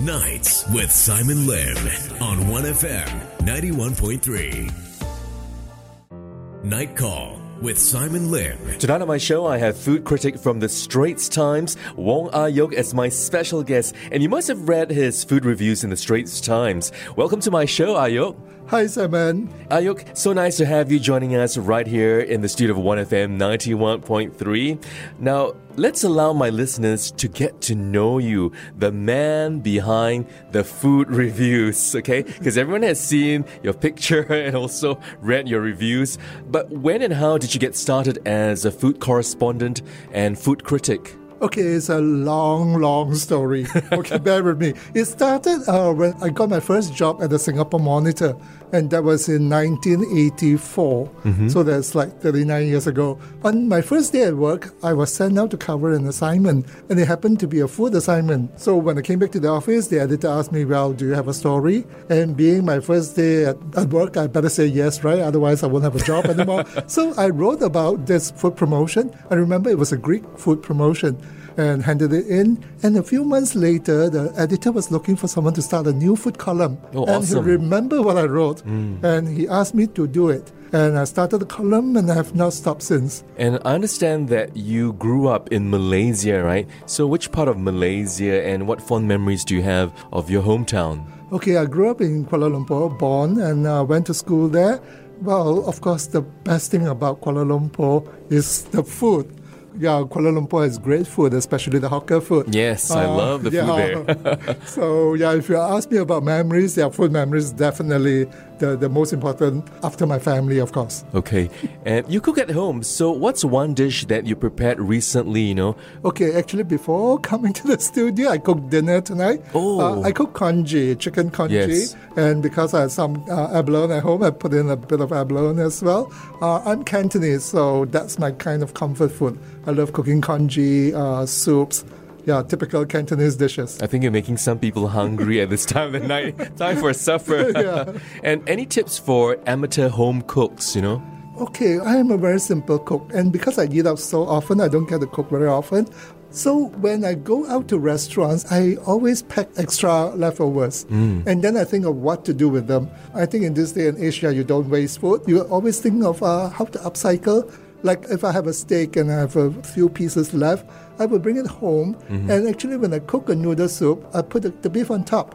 Nights with Simon Lim on 1FM 91.3. Night Call with Simon Lim. Tonight on my show, I have food critic from the Straits Times, Wong Ah Yoke, as my special guest. And you must have read his food reviews in the Straits Times. Welcome to my show, Ah Yoke. Hi, Simon. Ayuk, so nice to have you joining us right here in the studio of 1FM 91.3. Now, let's allow my listeners to get to know you, the man behind the food reviews, okay? Because everyone has seen your picture and also read your reviews. But when and how did you get started as a food correspondent and food critic? Okay, it's a long, long story. Okay, bear with me. It started uh, when I got my first job at the Singapore Monitor, and that was in 1984. Mm-hmm. So that's like 39 years ago. On my first day at work, I was sent out to cover an assignment, and it happened to be a food assignment. So when I came back to the office, the editor asked me, Well, do you have a story? And being my first day at, at work, I better say yes, right? Otherwise, I won't have a job anymore. so I wrote about this food promotion. I remember it was a Greek food promotion and handed it in. And a few months later, the editor was looking for someone to start a new food column. Oh, and awesome. he remembered what I wrote, and he asked me to do it. And I started the column, and I have not stopped since. And I understand that you grew up in Malaysia, right? So, which part of Malaysia and what fond memories do you have of your hometown? Okay, I grew up in Kuala Lumpur, born, and uh, went to school there. Well, of course, the best thing about Kuala Lumpur is the food. Yeah, Kuala Lumpur has great food, especially the hawker food. Yes, I Uh, love the food there. so yeah, if you ask me about memories, yeah, food memories definitely the, the most important after my family, of course. Okay, and you cook at home. So, what's one dish that you prepared recently? You know, Okay, actually, before coming to the studio, I cooked dinner tonight. Oh. Uh, I cooked congee, chicken congee, Yes. and because I had some uh, abalone at home, I put in a bit of abalone as well. Uh, I'm Cantonese, so that's my kind of comfort food. I love cooking congee, uh, soups, yeah, typical Cantonese dishes. I think you're making some people hungry at this time of the night. Time for supper. Yeah. and any tips for amateur home cooks? You know. Okay, I am a very simple cook, and because I eat out so often, I don't get to cook very often. So when I go out to restaurants, I always pack extra leftovers, and then I think of what to do with them. I think in this day and age, you don't waste food. You always think of uh, how to upcycle. Like if I have a steak and I have a few pieces left, I will bring it home, and actually when I cook a noodle soup, I put the, the beef on top.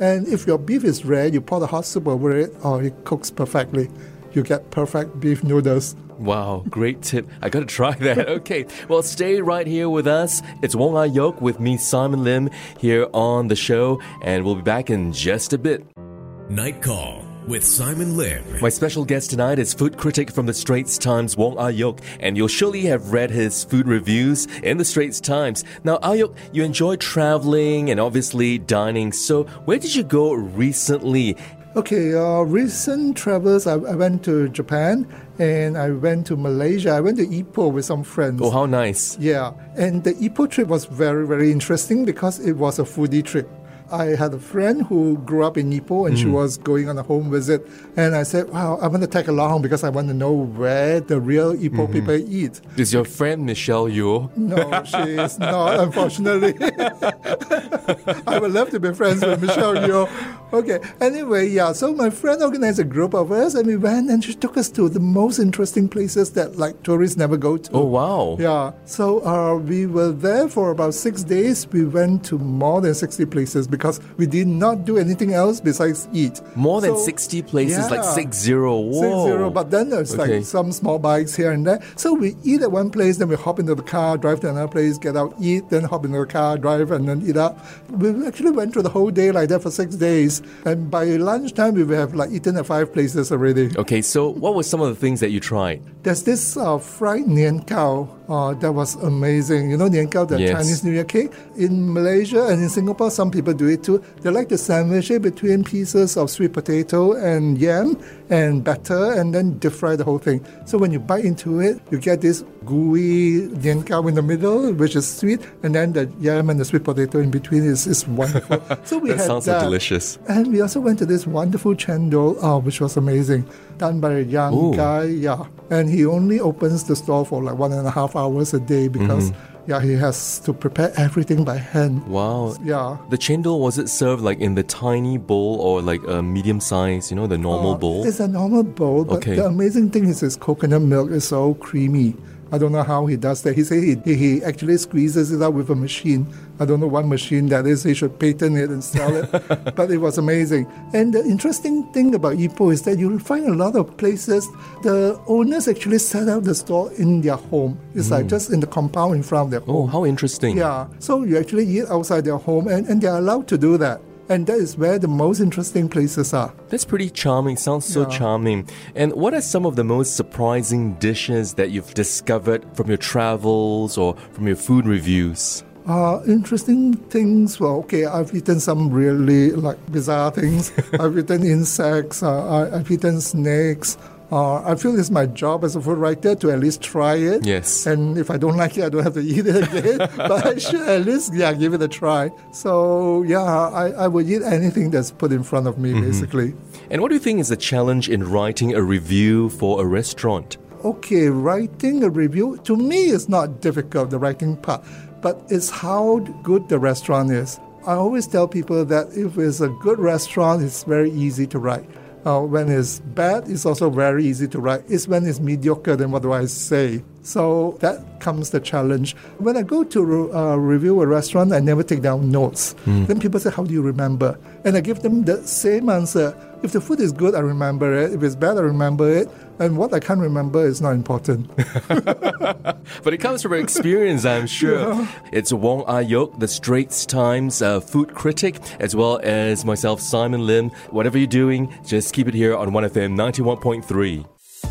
And if your beef is rare, you pour the hot soup over it, or it cooks perfectly. You get perfect beef noodles. Wow, great tip. I gotta try that. Okay, well, stay right here with us. It's Wong Ah Yoke with me, Simon Lim, here on the show, and we'll be back in just a bit. Night Call with Simon Lim. My special guest tonight is food critic from the Straits Times, Wong Ayok, and you'll surely have read his food reviews in the Straits Times. Now, Ayok, you enjoy traveling and obviously dining, so where did you go recently? Okay, uh, recent travels, I, I went to Japan and I went to Malaysia. I went to Ipoh with some friends. Oh, how nice. Yeah, and the Ipoh trip was very, very interesting because it was a foodie trip. I had a friend who grew up in Ipoh and she hmm. was going on a home visit. And I said, Wow, I want to tag along because I want to know where the real Ipoh mm-hmm. people eat. Is your friend Michelle Yeoh? No, she is not, unfortunately. I would love to be friends with Michelle Yeoh. Okay, anyway, yeah, so my friend organized a group of us and we went and she took us to the most interesting places that like tourists never go to. Oh, wow. Yeah, so uh, we were there for about six days. We went to more than 60 places because we did not do anything else besides eat. More than 60 places, like Yeah. six zero. Whoa. Six zero, but then there's Okay. like some small bikes here and there. So we eat at one place, then we hop into the car, drive to another place, get out, eat, then hop into the car, drive, and then eat out. We actually went through the whole day like that for six days, and by lunchtime we would have like eaten at five places already. Okay, so what were some of the things that you tried? There's this uh, fried nian gao uh, that was amazing. You know nian gao, the Yes. Chinese New Year cake. In Malaysia and in Singapore, some people do it too. They like to sandwich it between pieces of sweet potato and yam and batter, and then deep fry the whole thing. So when you bite into it, you get this gooey nian gao in the middle, which is sweet, and then the yam and the sweet potato in between is, is wonderful. So we That had sounds so that. delicious. And we also went to this wonderful chendol, uh, which was amazing, done by a young Ooh. guy. Yeah, and he only opens the store for like one and a half hours a day because Yeah, he has to prepare everything by hand. Wow. Yeah. The chendol was it served like in the tiny bowl or like a medium size, you know, the normal Uh, bowl? It's a normal bowl, but Okay. the amazing thing is his coconut milk is so creamy. I don't know how he does that. He said he, he actually squeezes it out with a machine. I don't know what machine that is. He should patent it and sell it. but it was amazing. And the interesting thing about Ipoh is that you'll find a lot of places the owners actually set up the store in their home. It's like hmm. just in the compound in front of their oh, home. Oh, how interesting. Yeah. So you actually eat outside their home and, and they're allowed to do that. And that is where the most interesting places are. That's pretty charming. Sounds so Yeah. charming. And what are some of the most surprising dishes that you've discovered from your travels or from your food reviews? Uh, interesting things. Well, okay, I've eaten some really like bizarre things. I've eaten insects. Uh, I, I've eaten snakes. Uh, I feel it's my job as a food writer to at least try it. Yes. And if I don't like it, I don't have to eat it again. but I should at least, yeah, give it a try. So, yeah, I, I would eat anything that's put in front of me, basically. And what do you think is the challenge in writing a review for a restaurant? Okay, writing a review to me is not difficult, the writing part, but it's how good the restaurant is. I always tell people that if it's a good restaurant, it's very easy to write. Uh, when it's bad, it's also very easy to write. It's when it's mediocre, then what do I say? So that comes the challenge. When I go to uh, review a restaurant, I never take down notes. Then people say, How do you remember? And I give them the same answer. If the food is good, I remember it. If it's bad, I remember it. And what I can't remember is not important. But it comes from experience, I'm sure. It's Wong Ah Yoke, the Straits Times uh, food critic, as well as myself, Simon Lim. Whatever you're doing, just keep it here on 1FM 91.3.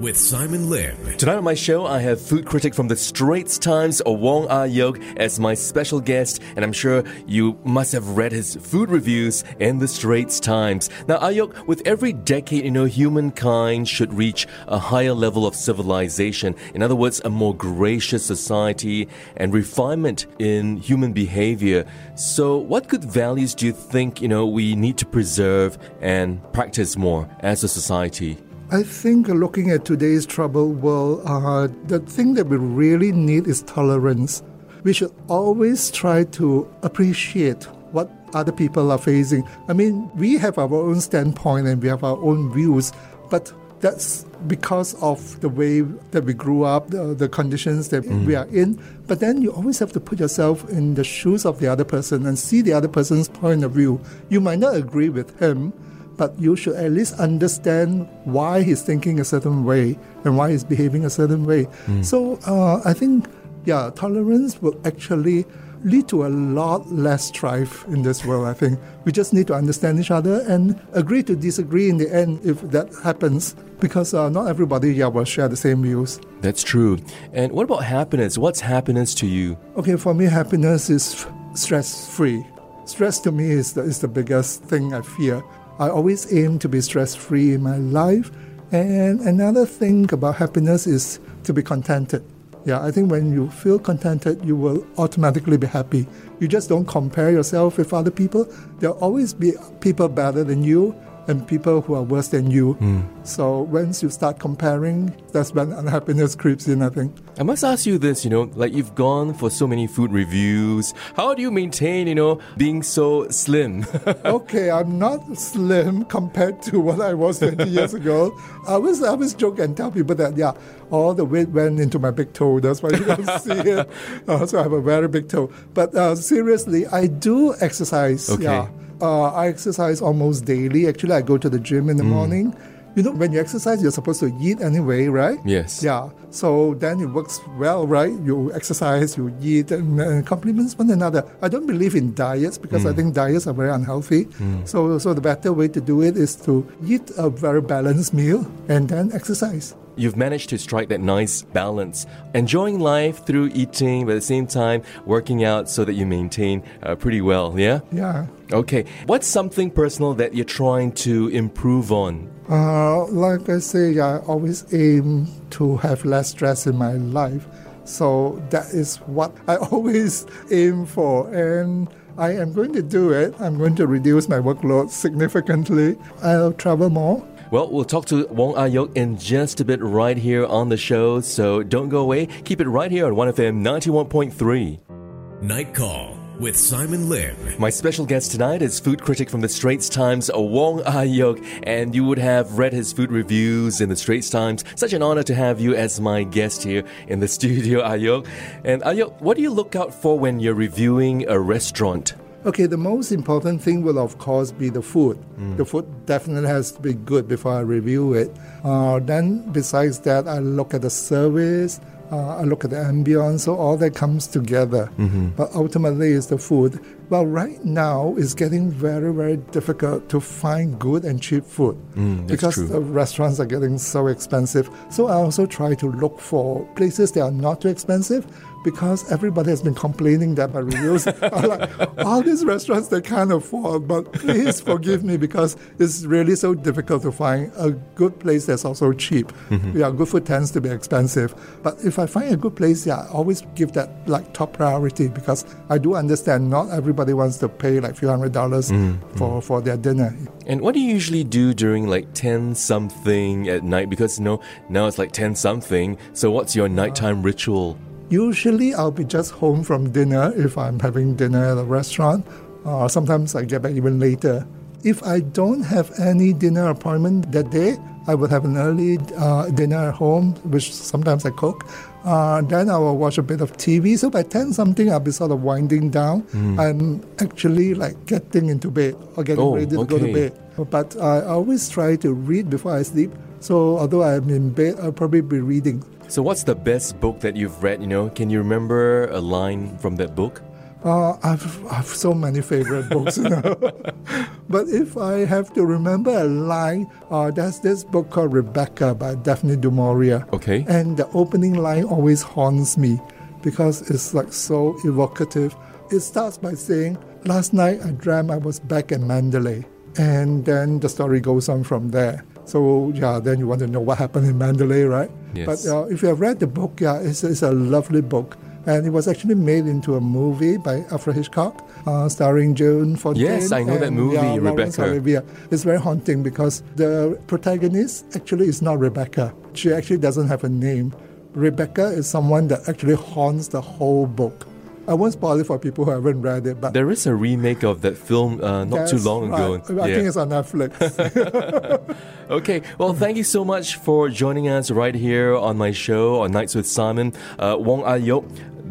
with Simon Lim. Tonight on my show, I have food critic from the Straits Times, Wong Ah Yoke, as my special guest, and I'm sure you must have read his food reviews in the Straits Times. Now, Ah Yoke, with every decade, you know, humankind should reach a higher level of civilization. In other words, a more gracious society and refinement in human behavior. So, what good values do you think, you know, we need to preserve and practice more as a society? I think looking at today's troubled world, uh, the thing that we really need is tolerance. We should always try to appreciate what other people are facing. I mean, we have our own standpoint and we have our own views, but that's because of the way that we grew up, the, the conditions that we are in. But then you always have to put yourself in the shoes of the other person and see the other person's point of view. You might not agree with him, but you should at least understand why he's thinking a certain way and why he's behaving a certain way. So uh, I think, yeah, tolerance will actually lead to a lot less strife in this world. I think we just need to understand each other and agree to disagree in the end if that happens, because uh, not everybody yeah will share the same views. That's true. And what about happiness? What's happiness to you? Okay, for me, happiness is stress free. Stress to me is the, is the biggest thing I fear. I always aim to be stress free in my life. And another thing about happiness is to be contented. Yeah, I think when you feel contented, you will automatically be happy. You just don't compare yourself with other people. There'll always be people better than you and people who are worse than you. So once you start comparing, that's when unhappiness creeps in, I think. I must ask you this, you know, like you've gone for so many food reviews. How do you maintain, you know, being so slim? okay, I'm not slim compared to what I was 20 years ago. I was I always joke and tell people that, yeah, all the weight went into my big toe. That's why you don't see it. Uh, so I have a very big toe. But uh, seriously, I do exercise. Okay. Yeah. Uh, I exercise almost daily. Actually, I go to the gym in the mm. morning. You know, when you exercise, you're supposed to eat anyway, right? Yes. Yeah. So then it works well, right? You exercise, you eat, and, and complements one another. I don't believe in diets because I mm. think diets are very unhealthy. Mm. So, so the better way to do it is to eat a very balanced meal and then exercise. You've managed to strike that nice balance, enjoying life through eating, but at the same time working out so that you maintain uh, pretty well, yeah? Yeah. Okay. What's something personal that you're trying to improve on? Uh, like I say, I always aim to have less stress in my life. So that is what I always aim for. And I am going to do it. I'm going to reduce my workload significantly. I'll travel more. Well, we'll talk to Wong Ayok in just a bit right here on the show, so don't go away. Keep it right here on 1FM 91.3. Night Call with Simon Lim. My special guest tonight is food critic from the Straits Times, Wong Ayok, and you would have read his food reviews in the Straits Times. Such an honor to have you as my guest here in the studio, Ayok. And Ayok, what do you look out for when you're reviewing a restaurant? Okay, the most important thing will, of course, be the food. Mm. The food definitely has to be good before I review it. Uh, then, besides that, I look at the service, uh, I look at the ambience, so all that comes together. Mm-hmm. But ultimately, it's the food. Well, right now, it's getting very, very difficult to find good and cheap food Mm, because true. the restaurants are getting so expensive. So I also try to look for places that are not too expensive because everybody has been complaining that my reviews are like, all these restaurants they can't afford. But please forgive me because it's really so difficult to find a good place that's also cheap. Mm-hmm. Yeah, good food tends to be expensive. But if I find a good place, yeah, I always give that like top priority because I do understand not everybody wants to pay like few hundred dollars Mm-hmm. for, for their dinner. And what do you usually do during like 10 something at night? Because you know, now it's like 10 something. So what's your nighttime ritual? Usually, I'll be just home from dinner if I'm having dinner at a restaurant. Uh, sometimes I get back even later. If I don't have any dinner appointment that day, I would have an early uh, dinner at home, which sometimes I cook. Uh, then I will watch a bit of TV. So by 10 something, I'll be sort of winding down. I'm actually like getting into bed or getting Oh, ready to go to bed. But I always try to read before I sleep. So although I'm in bed, I'll probably be reading. So what's the best book that you've read, you know? Can you remember a line from that book? Uh, I've, I've so many favorite books, you know. but if I have to remember a line, uh, there's this book called Rebecca by Daphne du Maurier. Okay. And the opening line always haunts me because it's like so evocative. It starts by saying, Last night I dreamt I was back in Manderley. And then the story goes on from there. So, yeah, then you want to know what happened in Manderley, right? Yes. But uh, if you have read the book, yeah, it's, it's a lovely book. And it was actually made into a movie by Alfred Hitchcock, uh, starring Joan Fontaine. Yes, I know that movie, yeah, Rebecca. Olivier. It's very haunting because the protagonist actually is not Rebecca. She actually doesn't have a name. Rebecca is someone that actually haunts the whole book. I won't spoil it for people who haven't read it, but There is a remake of that film uh, not too long ago. right. I think it's on Netflix. Okay, well, thank you so much for joining us right here on my show on Nights with Simon. Uh, Wong Ayok,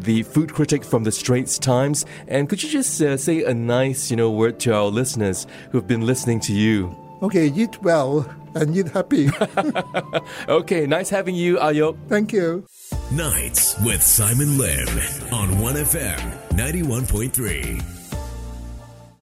the food critic from the Straits Times. And could you just uh, say a nice, you know, word to our listeners who've been listening to you? okay, eat well and eat happy. Okay, nice having you, Ayok. Thank you. Nights with Simon Lim on 1FM 91.3.